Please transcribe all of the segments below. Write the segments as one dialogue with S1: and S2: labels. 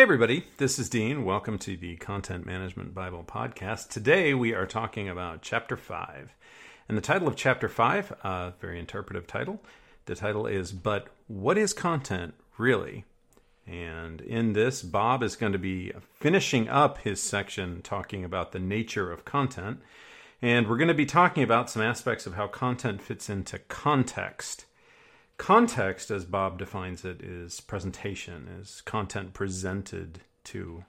S1: Hey, everybody, this is Deane. Welcome to the Content Management Bible Podcast. Today we are talking about Chapter 5. And the title of Chapter 5, a very interpretive title, the title is But What is Content Really? And in this, Bob is going to be finishing up his section talking about the nature of content. And we're going to be talking about some aspects of how content fits into context. Context, as Bob defines it, is presentation, is content presented to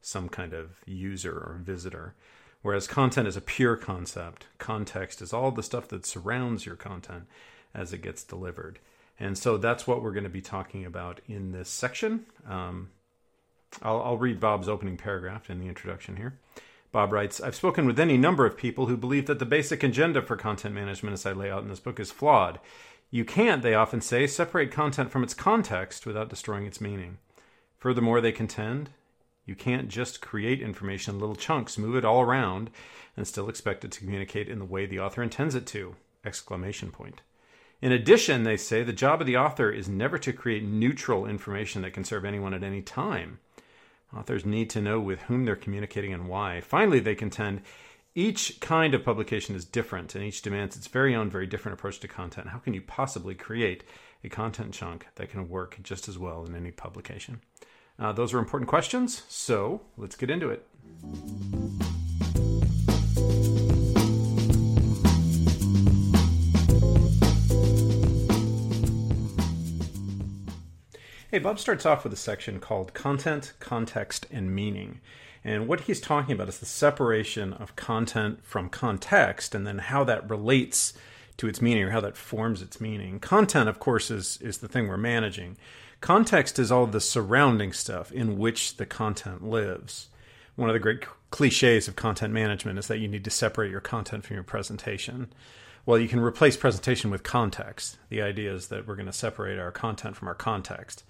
S1: some kind of user or visitor. Whereas content is a pure concept, context is all the stuff that surrounds your content as it gets delivered. And so that's what we're going to be talking about in this section. Um, I'll, I'll read Bob's opening paragraph in the introduction here. Bob writes I've spoken with any number of people who believe that the basic agenda for content management, as I lay out in this book, is flawed. You can't, they often say, separate content from its context without destroying its meaning. Furthermore, they contend, you can't just create information in little chunks, move it all around, and still expect it to communicate in the way the author intends it to! Exclamation point. In addition, they say the job of the author is never to create neutral information that can serve anyone at any time. Authors need to know with whom they're communicating and why. Finally, they contend each kind of publication is different and each demands its very own, very different approach to content. How can you possibly create a content chunk that can work just as well in any publication? Uh, those are important questions, so let's get into it. Hey, Bob starts off with a section called Content, Context, and Meaning. And what he's talking about is the separation of content from context and then how that relates to its meaning or how that forms its meaning. Content, of course, is, is the thing we're managing. Context is all the surrounding stuff in which the content lives. One of the great cliches of content management is that you need to separate your content from your presentation. Well, you can replace presentation with context. The idea is that we're going to separate our content from our context.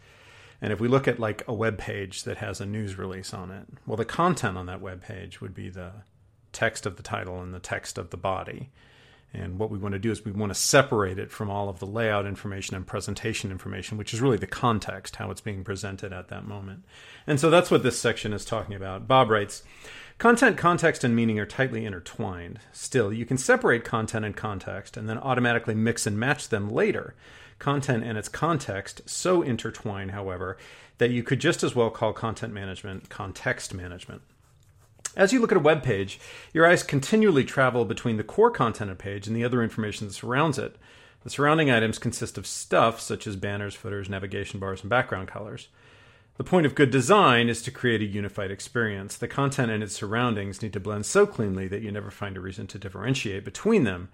S1: And if we look at like a web page that has a news release on it, well, the content on that web page would be the text of the title and the text of the body. And what we want to do is we want to separate it from all of the layout information and presentation information, which is really the context, how it's being presented at that moment. And so that's what this section is talking about. Bob writes Content, context, and meaning are tightly intertwined. Still, you can separate content and context and then automatically mix and match them later content and its context so intertwine, however, that you could just as well call content management context management. As you look at a web page, your eyes continually travel between the core content of a page and the other information that surrounds it. The surrounding items consist of stuff such as banners, footers, navigation bars, and background colors. The point of good design is to create a unified experience. The content and its surroundings need to blend so cleanly that you never find a reason to differentiate between them.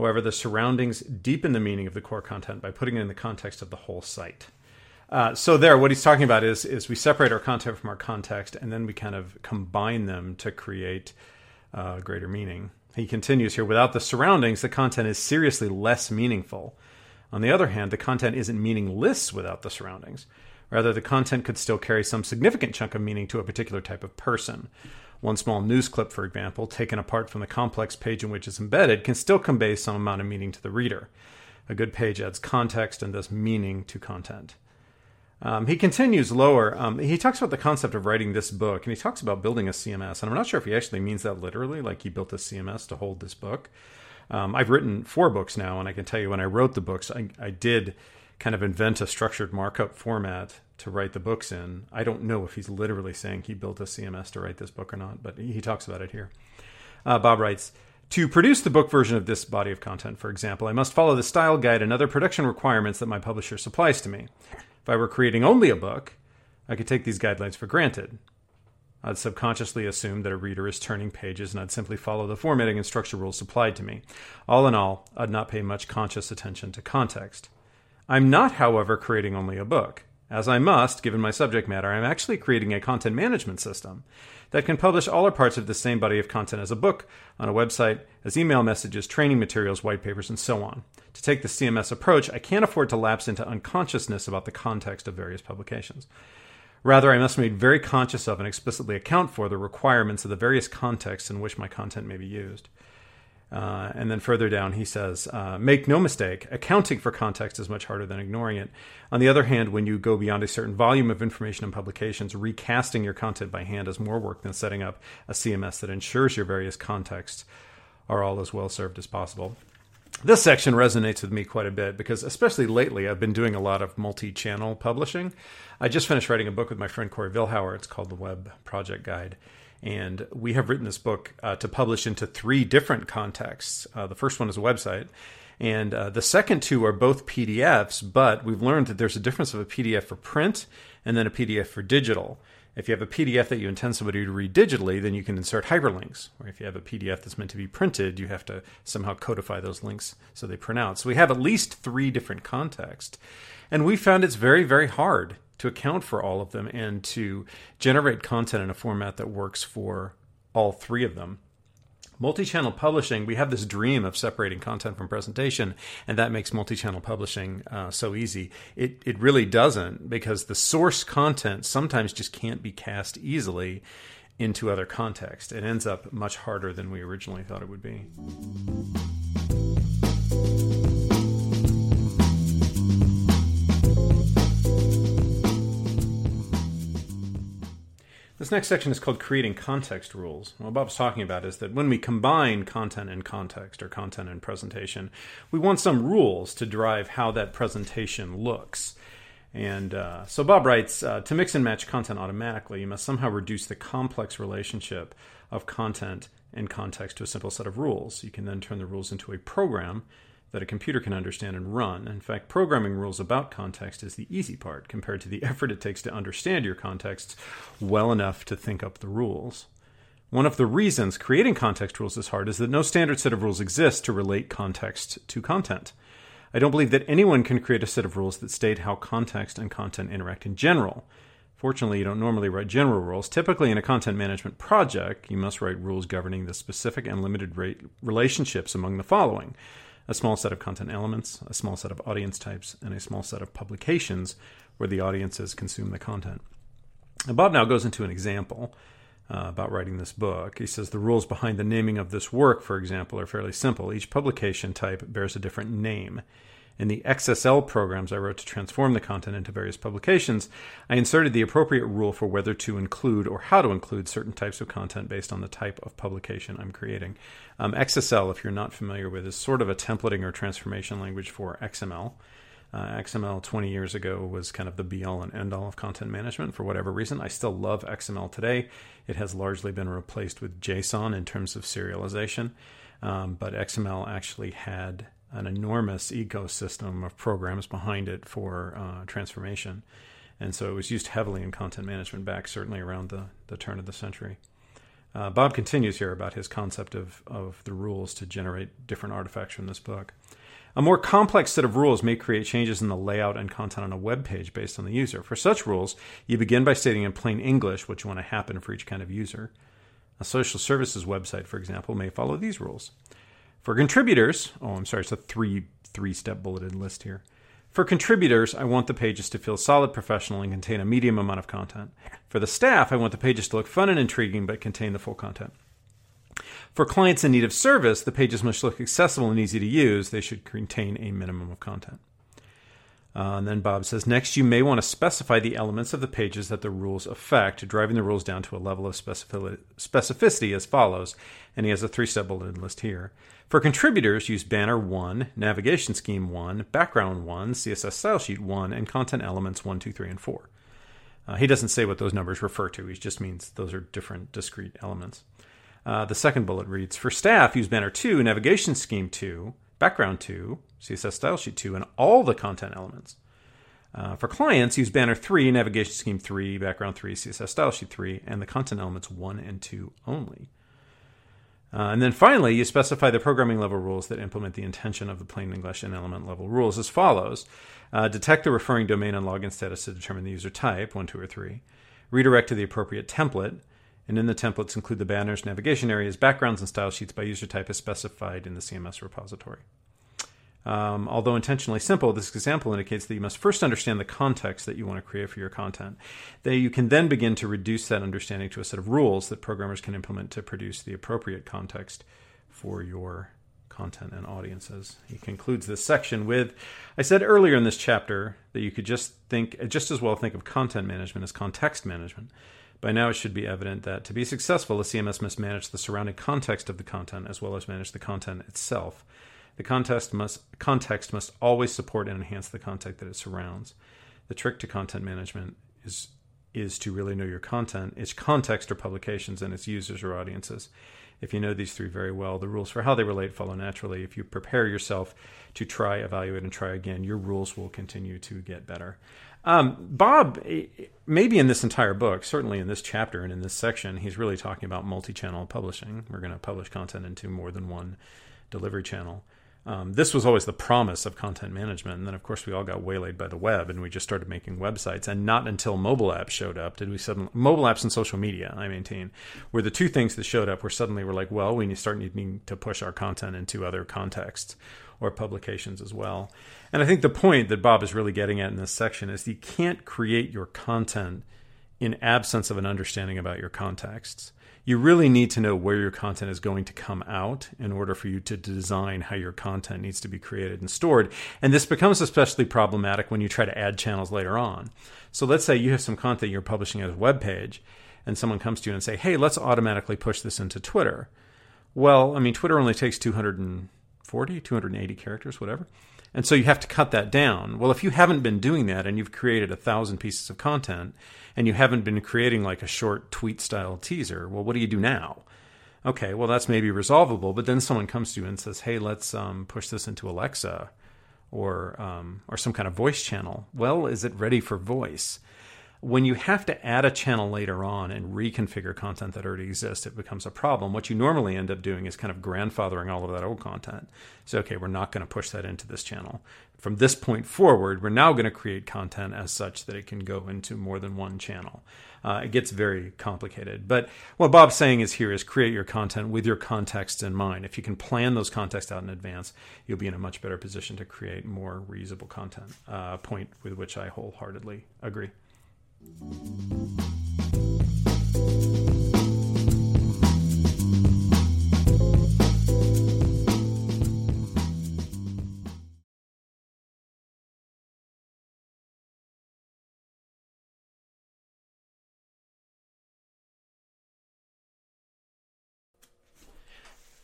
S1: However, the surroundings deepen the meaning of the core content by putting it in the context of the whole site. Uh, so there, what he's talking about is is we separate our content from our context, and then we kind of combine them to create uh, greater meaning. He continues here: without the surroundings, the content is seriously less meaningful. On the other hand, the content isn't meaningless without the surroundings. Rather, the content could still carry some significant chunk of meaning to a particular type of person. One small news clip, for example, taken apart from the complex page in which it's embedded, can still convey some amount of meaning to the reader. A good page adds context and thus meaning to content. Um, he continues lower. Um, he talks about the concept of writing this book, and he talks about building a CMS. And I'm not sure if he actually means that literally, like he built a CMS to hold this book. Um, I've written four books now, and I can tell you when I wrote the books, I, I did kind of invent a structured markup format to write the books in. I don't know if he's literally saying he built a CMS to write this book or not, but he talks about it here. Uh, Bob writes To produce the book version of this body of content, for example, I must follow the style guide and other production requirements that my publisher supplies to me. If I were creating only a book, I could take these guidelines for granted. I'd subconsciously assume that a reader is turning pages and I'd simply follow the formatting and structure rules supplied to me. All in all, I'd not pay much conscious attention to context. I'm not, however, creating only a book. As I must, given my subject matter, I'm actually creating a content management system that can publish all or parts of the same body of content as a book on a website, as email messages, training materials, white papers, and so on. To take the CMS approach, I can't afford to lapse into unconsciousness about the context of various publications. Rather, I must be very conscious of and explicitly account for the requirements of the various contexts in which my content may be used. Uh, and then further down, he says, uh, Make no mistake, accounting for context is much harder than ignoring it. On the other hand, when you go beyond a certain volume of information and publications, recasting your content by hand is more work than setting up a CMS that ensures your various contexts are all as well served as possible. This section resonates with me quite a bit because, especially lately, I've been doing a lot of multi channel publishing. I just finished writing a book with my friend Corey Vilhauer. It's called The Web Project Guide. And we have written this book uh, to publish into three different contexts. Uh, the first one is a website, and uh, the second two are both PDFs, but we've learned that there's a difference of a PDF for print and then a PDF for digital. If you have a PDF that you intend somebody to read digitally, then you can insert hyperlinks. Or if you have a PDF that's meant to be printed, you have to somehow codify those links so they print out. So we have at least three different contexts. And we found it's very, very hard to account for all of them and to generate content in a format that works for all three of them. Multi channel publishing, we have this dream of separating content from presentation, and that makes multi channel publishing uh, so easy. It, it really doesn't because the source content sometimes just can't be cast easily into other context. It ends up much harder than we originally thought it would be. This next section is called Creating Context Rules. What Bob's talking about is that when we combine content and context or content and presentation, we want some rules to drive how that presentation looks. And uh, so Bob writes uh, To mix and match content automatically, you must somehow reduce the complex relationship of content and context to a simple set of rules. You can then turn the rules into a program that a computer can understand and run. In fact, programming rules about context is the easy part compared to the effort it takes to understand your contexts well enough to think up the rules. One of the reasons creating context rules is hard is that no standard set of rules exists to relate context to content. I don't believe that anyone can create a set of rules that state how context and content interact in general. Fortunately, you don't normally write general rules. Typically, in a content management project, you must write rules governing the specific and limited relationships among the following a small set of content elements, a small set of audience types, and a small set of publications where the audiences consume the content. And Bob now goes into an example uh, about writing this book. He says the rules behind the naming of this work, for example, are fairly simple. Each publication type bears a different name. In the XSL programs I wrote to transform the content into various publications, I inserted the appropriate rule for whether to include or how to include certain types of content based on the type of publication I'm creating. Um, XSL, if you're not familiar with, is sort of a templating or transformation language for XML. Uh, XML 20 years ago was kind of the be all and end all of content management for whatever reason. I still love XML today. It has largely been replaced with JSON in terms of serialization, um, but XML actually had an enormous ecosystem of programs behind it for uh, transformation. And so it was used heavily in content management back certainly around the, the turn of the century. Uh, Bob continues here about his concept of, of the rules to generate different artifacts from this book. A more complex set of rules may create changes in the layout and content on a web page based on the user. For such rules, you begin by stating in plain English what you want to happen for each kind of user. A social services website, for example, may follow these rules. For contributors, oh, I'm sorry, it's a three three step bulleted list here. For contributors, I want the pages to feel solid, professional, and contain a medium amount of content. For the staff, I want the pages to look fun and intriguing but contain the full content. For clients in need of service, the pages must look accessible and easy to use. They should contain a minimum of content. Uh, and then Bob says, next, you may want to specify the elements of the pages that the rules affect, driving the rules down to a level of specificity as follows. And he has a three step bulleted list here. For contributors, use banner 1, navigation scheme 1, background 1, CSS style sheet 1, and content elements 1, 2, 3, and 4. Uh, he doesn't say what those numbers refer to, he just means those are different discrete elements. Uh, the second bullet reads For staff, use banner 2, navigation scheme 2, background 2, CSS style sheet 2, and all the content elements. Uh, for clients, use banner 3, navigation scheme 3, background 3, CSS style sheet 3, and the content elements 1 and 2 only. Uh, and then finally, you specify the programming level rules that implement the intention of the plain English and element level rules as follows uh, detect the referring domain and login status to determine the user type, 1, 2, or 3, redirect to the appropriate template, and in the templates include the banners, navigation areas, backgrounds, and style sheets by user type as specified in the CMS repository. Um, although intentionally simple, this example indicates that you must first understand the context that you want to create for your content. That you can then begin to reduce that understanding to a set of rules that programmers can implement to produce the appropriate context for your content and audiences. He concludes this section with I said earlier in this chapter that you could just think just as well think of content management as context management. By now, it should be evident that to be successful, a CMS must manage the surrounding context of the content as well as manage the content itself. The context must, context must always support and enhance the content that it surrounds. The trick to content management is is to really know your content, its context or publications, and its users or audiences. If you know these three very well, the rules for how they relate follow naturally. If you prepare yourself to try, evaluate, and try again, your rules will continue to get better. Um, Bob, eh, maybe in this entire book, certainly in this chapter and in this section, he's really talking about multi channel publishing. We're going to publish content into more than one delivery channel. Um, this was always the promise of content management. And then, of course, we all got waylaid by the web and we just started making websites. And not until mobile apps showed up did we suddenly, mobile apps and social media, I maintain, were the two things that showed up where suddenly we're like, well, we need to start needing to push our content into other contexts or publications as well. And I think the point that Bob is really getting at in this section is you can't create your content in absence of an understanding about your contexts. You really need to know where your content is going to come out in order for you to design how your content needs to be created and stored. And this becomes especially problematic when you try to add channels later on. So let's say you have some content you're publishing as a web page and someone comes to you and say, "Hey, let's automatically push this into Twitter." Well, I mean, Twitter only takes 240, 280 characters, whatever. And so you have to cut that down. Well, if you haven't been doing that and you've created a thousand pieces of content and you haven't been creating like a short tweet style teaser, well, what do you do now? Okay, well, that's maybe resolvable, but then someone comes to you and says, hey, let's um, push this into Alexa or, um, or some kind of voice channel. Well, is it ready for voice? When you have to add a channel later on and reconfigure content that already exists, it becomes a problem. What you normally end up doing is kind of grandfathering all of that old content. So, okay, we're not going to push that into this channel. From this point forward, we're now going to create content as such that it can go into more than one channel. Uh, it gets very complicated. But what Bob's saying is here is create your content with your context in mind. If you can plan those contexts out in advance, you'll be in a much better position to create more reusable content. Uh, point with which I wholeheartedly agree.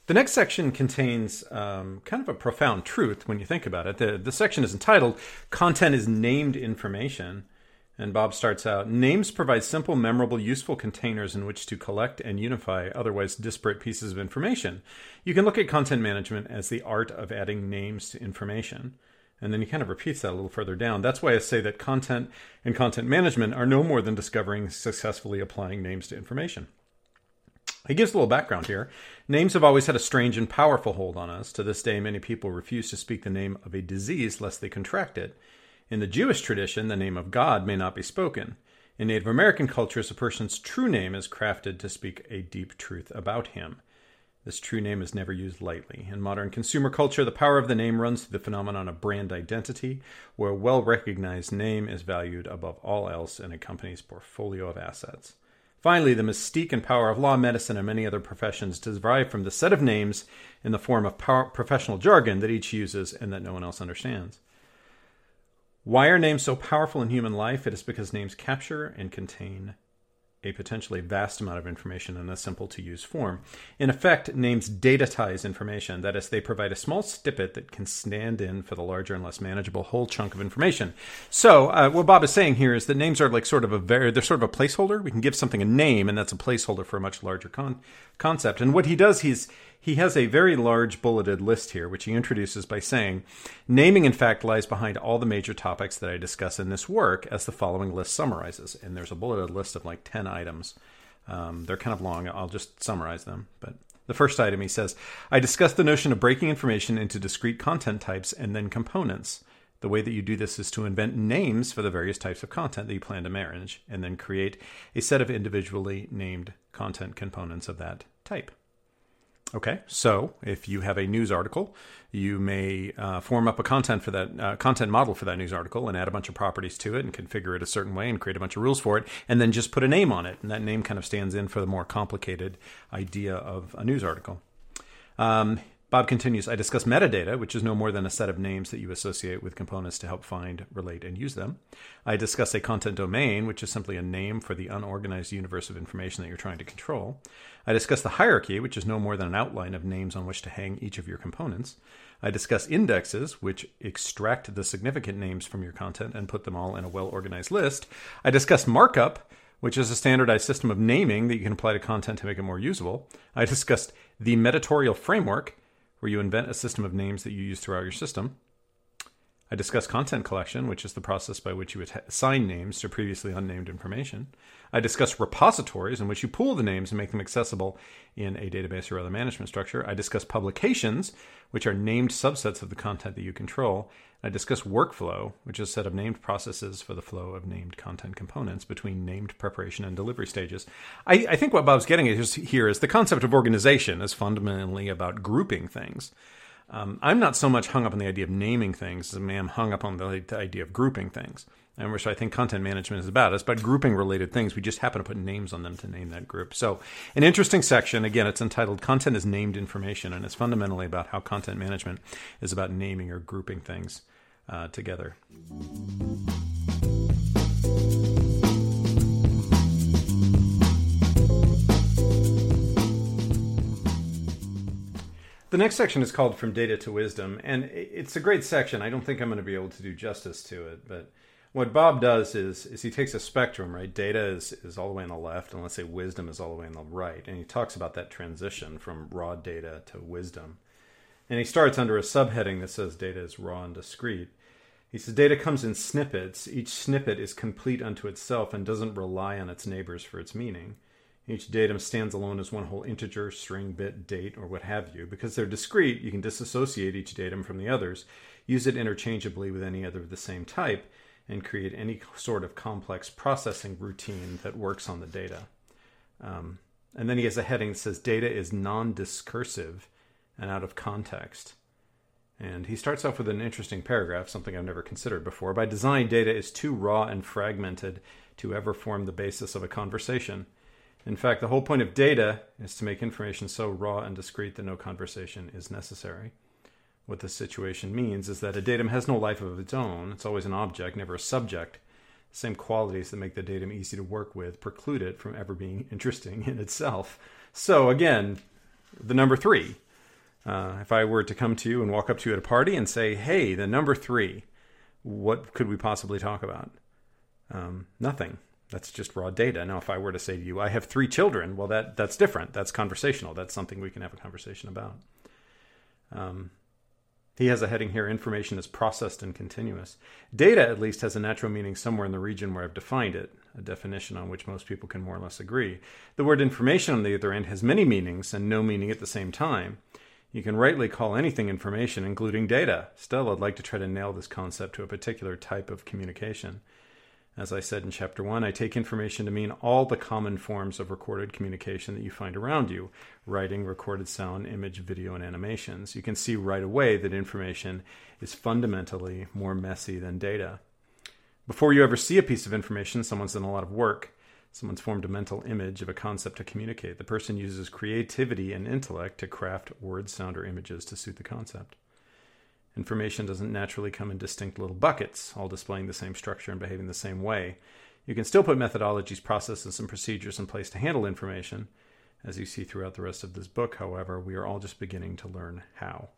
S1: The next section contains um, kind of a profound truth when you think about it. The, the section is entitled Content is Named Information. And Bob starts out Names provide simple, memorable, useful containers in which to collect and unify otherwise disparate pieces of information. You can look at content management as the art of adding names to information. And then he kind of repeats that a little further down. That's why I say that content and content management are no more than discovering successfully applying names to information. He gives a little background here. Names have always had a strange and powerful hold on us. To this day, many people refuse to speak the name of a disease lest they contract it. In the Jewish tradition, the name of God may not be spoken. In Native American cultures, a person's true name is crafted to speak a deep truth about him. This true name is never used lightly. In modern consumer culture, the power of the name runs through the phenomenon of brand identity, where a well recognized name is valued above all else in a company's portfolio of assets. Finally, the mystique and power of law, medicine, and many other professions derive from the set of names in the form of power, professional jargon that each uses and that no one else understands. Why are names so powerful in human life? It is because names capture and contain a potentially vast amount of information in a simple to use form. In effect, names datatize information. That is, they provide a small snippet that can stand in for the larger and less manageable whole chunk of information. So, uh, what Bob is saying here is that names are like sort of a very, they're sort of a placeholder. We can give something a name, and that's a placeholder for a much larger con- concept. And what he does, he's he has a very large bulleted list here, which he introduces by saying, Naming, in fact, lies behind all the major topics that I discuss in this work, as the following list summarizes. And there's a bulleted list of like 10 items. Um, they're kind of long. I'll just summarize them. But the first item, he says, I discuss the notion of breaking information into discrete content types and then components. The way that you do this is to invent names for the various types of content that you plan to manage, and then create a set of individually named content components of that type. Okay, so if you have a news article, you may uh, form up a content for that uh, content model for that news article and add a bunch of properties to it and configure it a certain way and create a bunch of rules for it, and then just put a name on it, and that name kind of stands in for the more complicated idea of a news article. Um, Bob continues I discuss metadata, which is no more than a set of names that you associate with components to help find, relate, and use them. I discuss a content domain, which is simply a name for the unorganized universe of information that you're trying to control. I discuss the hierarchy, which is no more than an outline of names on which to hang each of your components. I discuss indexes, which extract the significant names from your content and put them all in a well organized list. I discuss markup, which is a standardized system of naming that you can apply to content to make it more usable. I discussed the metatorial framework, where you invent a system of names that you use throughout your system. I discuss content collection, which is the process by which you assign names to previously unnamed information. I discuss repositories, in which you pool the names and make them accessible in a database or other management structure. I discuss publications, which are named subsets of the content that you control. I discuss workflow, which is a set of named processes for the flow of named content components between named preparation and delivery stages. I, I think what Bob's getting at here is the concept of organization is fundamentally about grouping things. Um, I'm not so much hung up on the idea of naming things as I am hung up on the, idea of grouping things, and which I think content management is about. It's about grouping related things. We just happen to put names on them to name that group. So, an interesting section. Again, it's entitled "Content is Named Information," and it's fundamentally about how content management is about naming or grouping things uh, together. The next section is called From Data to Wisdom, and it's a great section. I don't think I'm going to be able to do justice to it, but what Bob does is is he takes a spectrum, right? Data is, is all the way on the left, and let's say wisdom is all the way on the right. And he talks about that transition from raw data to wisdom. And he starts under a subheading that says data is raw and discrete. He says data comes in snippets. Each snippet is complete unto itself and doesn't rely on its neighbors for its meaning. Each datum stands alone as one whole integer, string, bit, date, or what have you. Because they're discrete, you can disassociate each datum from the others, use it interchangeably with any other of the same type, and create any sort of complex processing routine that works on the data. Um, and then he has a heading that says data is non discursive and out of context. And he starts off with an interesting paragraph, something I've never considered before. By design, data is too raw and fragmented to ever form the basis of a conversation. In fact, the whole point of data is to make information so raw and discrete that no conversation is necessary. What this situation means is that a datum has no life of its own. It's always an object, never a subject. The same qualities that make the datum easy to work with preclude it from ever being interesting in itself. So, again, the number three. Uh, if I were to come to you and walk up to you at a party and say, hey, the number three, what could we possibly talk about? Um, nothing. That's just raw data. Now, if I were to say to you, I have three children, well, that that's different. That's conversational. That's something we can have a conversation about. Um, he has a heading here information is processed and continuous. Data, at least, has a natural meaning somewhere in the region where I've defined it, a definition on which most people can more or less agree. The word information, on the other end, has many meanings and no meaning at the same time. You can rightly call anything information, including data. Still, I'd like to try to nail this concept to a particular type of communication. As I said in chapter one, I take information to mean all the common forms of recorded communication that you find around you writing, recorded sound, image, video, and animations. You can see right away that information is fundamentally more messy than data. Before you ever see a piece of information, someone's done a lot of work. Someone's formed a mental image of a concept to communicate. The person uses creativity and intellect to craft words, sound, or images to suit the concept. Information doesn't naturally come in distinct little buckets, all displaying the same structure and behaving the same way. You can still put methodologies, processes, and procedures in place to handle information. As you see throughout the rest of this book, however, we are all just beginning to learn how.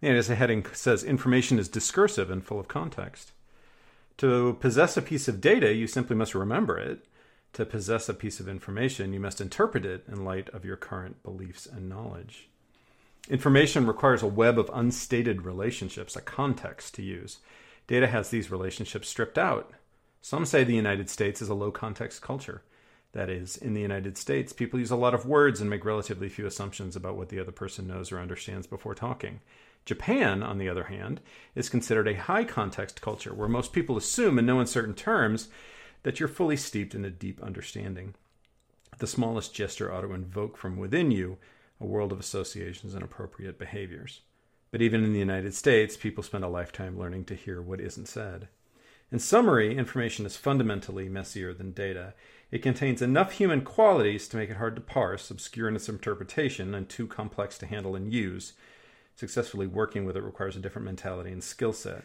S1: And as the heading says, information is discursive and full of context. To possess a piece of data, you simply must remember it. To possess a piece of information, you must interpret it in light of your current beliefs and knowledge. Information requires a web of unstated relationships, a context to use. Data has these relationships stripped out. Some say the United States is a low context culture. That is, in the United States, people use a lot of words and make relatively few assumptions about what the other person knows or understands before talking. Japan, on the other hand, is considered a high context culture where most people assume and know in no uncertain terms that you're fully steeped in a deep understanding. The smallest gesture ought to invoke from within you a world of associations and appropriate behaviors. But even in the United States, people spend a lifetime learning to hear what isn't said. In summary, information is fundamentally messier than data. It contains enough human qualities to make it hard to parse, obscure in its interpretation, and too complex to handle and use. Successfully working with it requires a different mentality and skill set.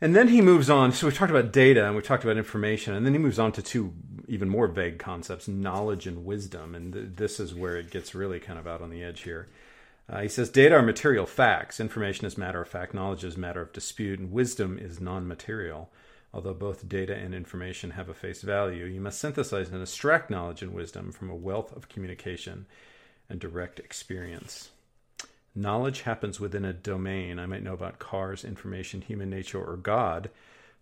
S1: And then he moves on. So we talked about data and we talked about information, and then he moves on to two even more vague concepts knowledge and wisdom. And th- this is where it gets really kind of out on the edge here. Uh, he says data are material facts, information is matter of fact, knowledge is matter of dispute, and wisdom is non material. Although both data and information have a face value, you must synthesize and extract knowledge and wisdom from a wealth of communication and direct experience. Knowledge happens within a domain. I might know about cars, information, human nature, or God.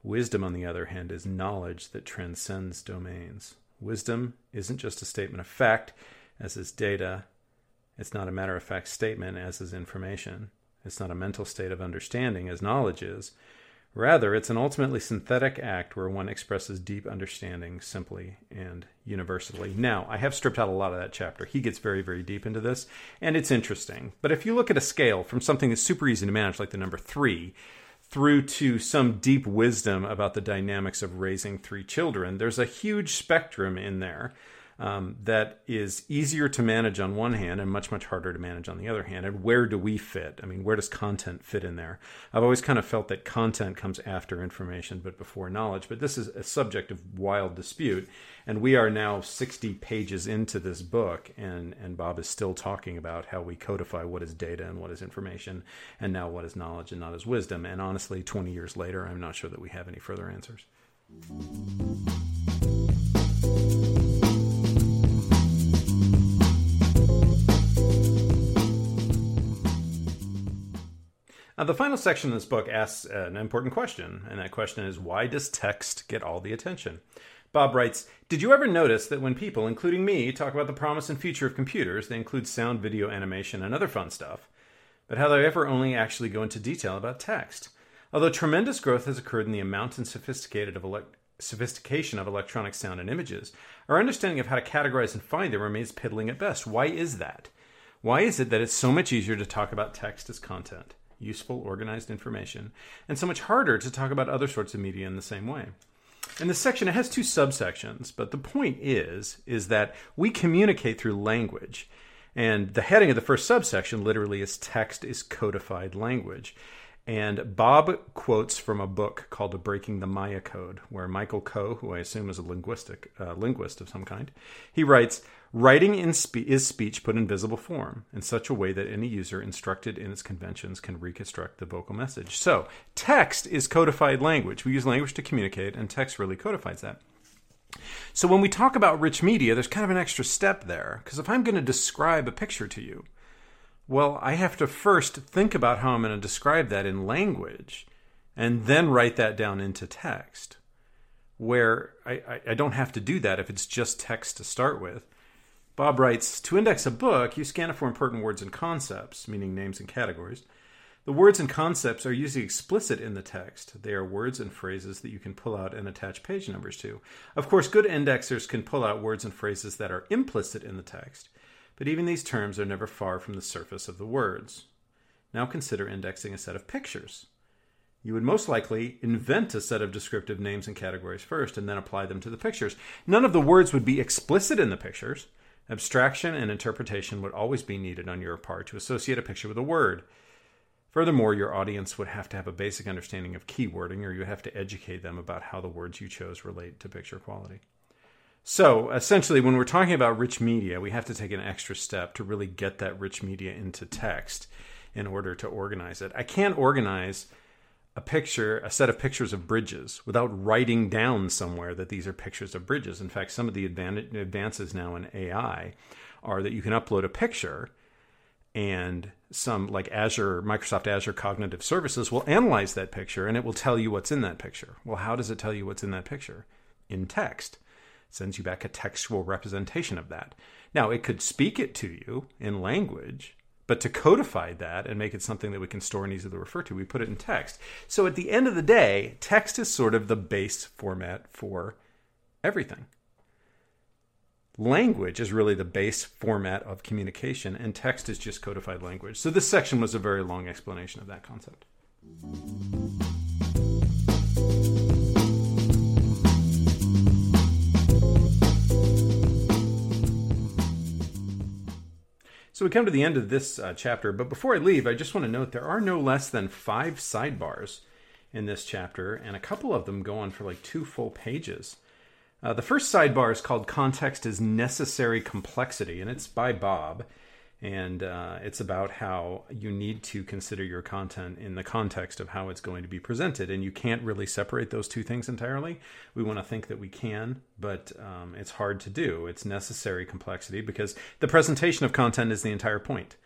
S1: Wisdom, on the other hand, is knowledge that transcends domains. Wisdom isn't just a statement of fact, as is data. It's not a matter of fact statement, as is information. It's not a mental state of understanding, as knowledge is. Rather, it's an ultimately synthetic act where one expresses deep understanding simply and universally. Now, I have stripped out a lot of that chapter. He gets very, very deep into this, and it's interesting. But if you look at a scale from something that's super easy to manage, like the number three, through to some deep wisdom about the dynamics of raising three children, there's a huge spectrum in there um, that is easier to manage on one hand and much much harder to manage on the other hand. And where do we fit? I mean where does content fit in there? I've always kind of felt that content comes after information but before knowledge. But this is a subject of wild dispute. And we are now 60 pages into this book and and bob is still talking about how we codify what is data and what is information and now what is knowledge and not as wisdom. And honestly 20 years later i'm not sure that we have any further answers Now, the final section of this book asks an important question, and that question is why does text get all the attention? Bob writes Did you ever notice that when people, including me, talk about the promise and future of computers, they include sound, video, animation, and other fun stuff, but how do they ever only actually go into detail about text? Although tremendous growth has occurred in the amount and sophisticated of ele- sophistication of electronic sound and images, our understanding of how to categorize and find them remains piddling at best. Why is that? Why is it that it's so much easier to talk about text as content? Useful, organized information, and so much harder to talk about other sorts of media in the same way. In this section, it has two subsections, but the point is is that we communicate through language. And the heading of the first subsection literally is text is codified language. And Bob quotes from a book called Breaking the Maya Code, where Michael Coe, who I assume is a linguistic uh, linguist of some kind, he writes, Writing in spe- is speech put in visible form in such a way that any user instructed in its conventions can reconstruct the vocal message. So, text is codified language. We use language to communicate, and text really codifies that. So, when we talk about rich media, there's kind of an extra step there. Because if I'm going to describe a picture to you, well, I have to first think about how I'm going to describe that in language and then write that down into text. Where I, I, I don't have to do that if it's just text to start with. Bob writes To index a book, you scan it for important words and concepts, meaning names and categories. The words and concepts are usually explicit in the text. They are words and phrases that you can pull out and attach page numbers to. Of course, good indexers can pull out words and phrases that are implicit in the text, but even these terms are never far from the surface of the words. Now consider indexing a set of pictures. You would most likely invent a set of descriptive names and categories first and then apply them to the pictures. None of the words would be explicit in the pictures Abstraction and interpretation would always be needed on your part to associate a picture with a word. Furthermore, your audience would have to have a basic understanding of keywording, or you have to educate them about how the words you chose relate to picture quality. So, essentially, when we're talking about rich media, we have to take an extra step to really get that rich media into text in order to organize it. I can't organize a picture, a set of pictures of bridges without writing down somewhere that these are pictures of bridges. In fact, some of the advances now in AI are that you can upload a picture and some like Azure, Microsoft Azure Cognitive Services will analyze that picture and it will tell you what's in that picture. Well, how does it tell you what's in that picture? In text. It sends you back a textual representation of that. Now, it could speak it to you in language, but to codify that and make it something that we can store and easily refer to, we put it in text. So at the end of the day, text is sort of the base format for everything. Language is really the base format of communication, and text is just codified language. So this section was a very long explanation of that concept. So we come to the end of this uh, chapter, but before I leave, I just want to note there are no less than five sidebars in this chapter, and a couple of them go on for like two full pages. Uh, the first sidebar is called Context is Necessary Complexity, and it's by Bob and uh, it's about how you need to consider your content in the context of how it's going to be presented. And you can't really separate those two things entirely. We want to think that we can but um, it's hard to do. It's necessary complexity because the presentation of content is the entire point.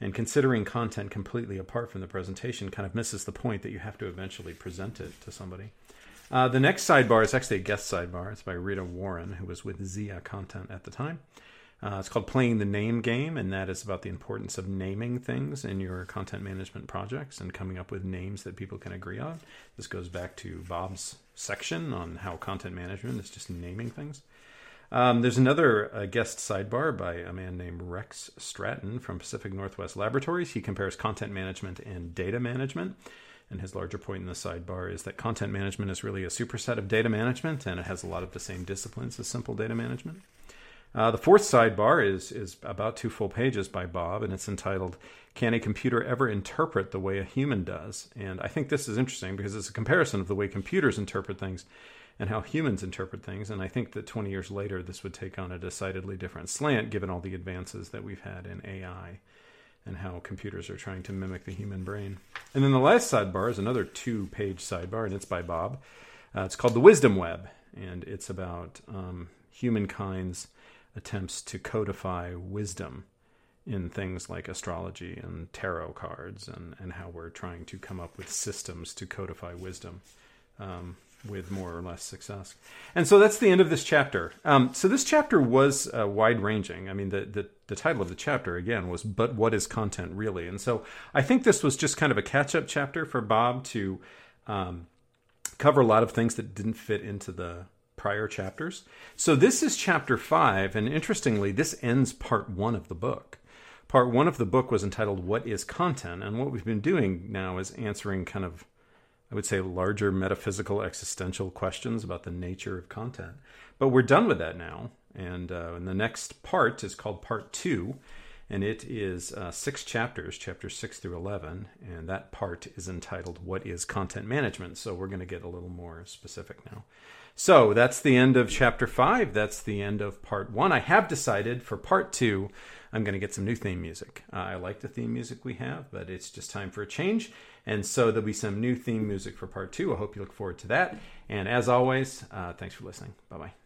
S1: And considering content completely apart from the presentation kind of misses the point that you have to eventually present it to somebody. Uh, the next sidebar is actually a guest sidebar. It's by rita warren who was with zia content at the time uh, it's called Playing the Name Game, and that is about the importance of naming things in your content management projects and coming up with names that people can agree on. This goes back to Bob's section on how content management is just naming things. Um, there's another uh, guest sidebar by a man named Rex Stratton from Pacific Northwest Laboratories. He compares content management and data management. And his larger point in the sidebar is that content management is really a superset of data management, and it has a lot of the same disciplines as simple data management. Uh, the fourth sidebar is is about two full pages by Bob, and it's entitled "Can a computer ever interpret the way a human does?" And I think this is interesting because it's a comparison of the way computers interpret things and how humans interpret things. And I think that 20 years later, this would take on a decidedly different slant, given all the advances that we've had in AI and how computers are trying to mimic the human brain. And then the last sidebar is another two-page sidebar, and it's by Bob. Uh, it's called the Wisdom Web, and it's about um, humankind's attempts to codify wisdom in things like astrology and tarot cards and, and how we're trying to come up with systems to codify wisdom um, with more or less success. And so that's the end of this chapter. Um, so this chapter was uh, wide ranging. I mean, the, the, the title of the chapter, again, was But What is Content Really? And so I think this was just kind of a catch up chapter for Bob to um, cover a lot of things that didn't fit into the prior chapters. So this is chapter five, and interestingly, this ends part one of the book. Part one of the book was entitled What is Content? And what we've been doing now is answering kind of, I would say, larger metaphysical existential questions about the nature of content. But we're done with that now. And, uh, and the next part is called Part Two, and it is uh, six chapters, chapters six through 11. And that part is entitled What is Content Management? So we're going to get a little more specific now. So that's the end of chapter five. That's the end of part one. I have decided for part two, I'm going to get some new theme music. Uh, I like the theme music we have, but it's just time for a change. And so there'll be some new theme music for part two. I hope you look forward to that. And as always, uh, thanks for listening. Bye bye.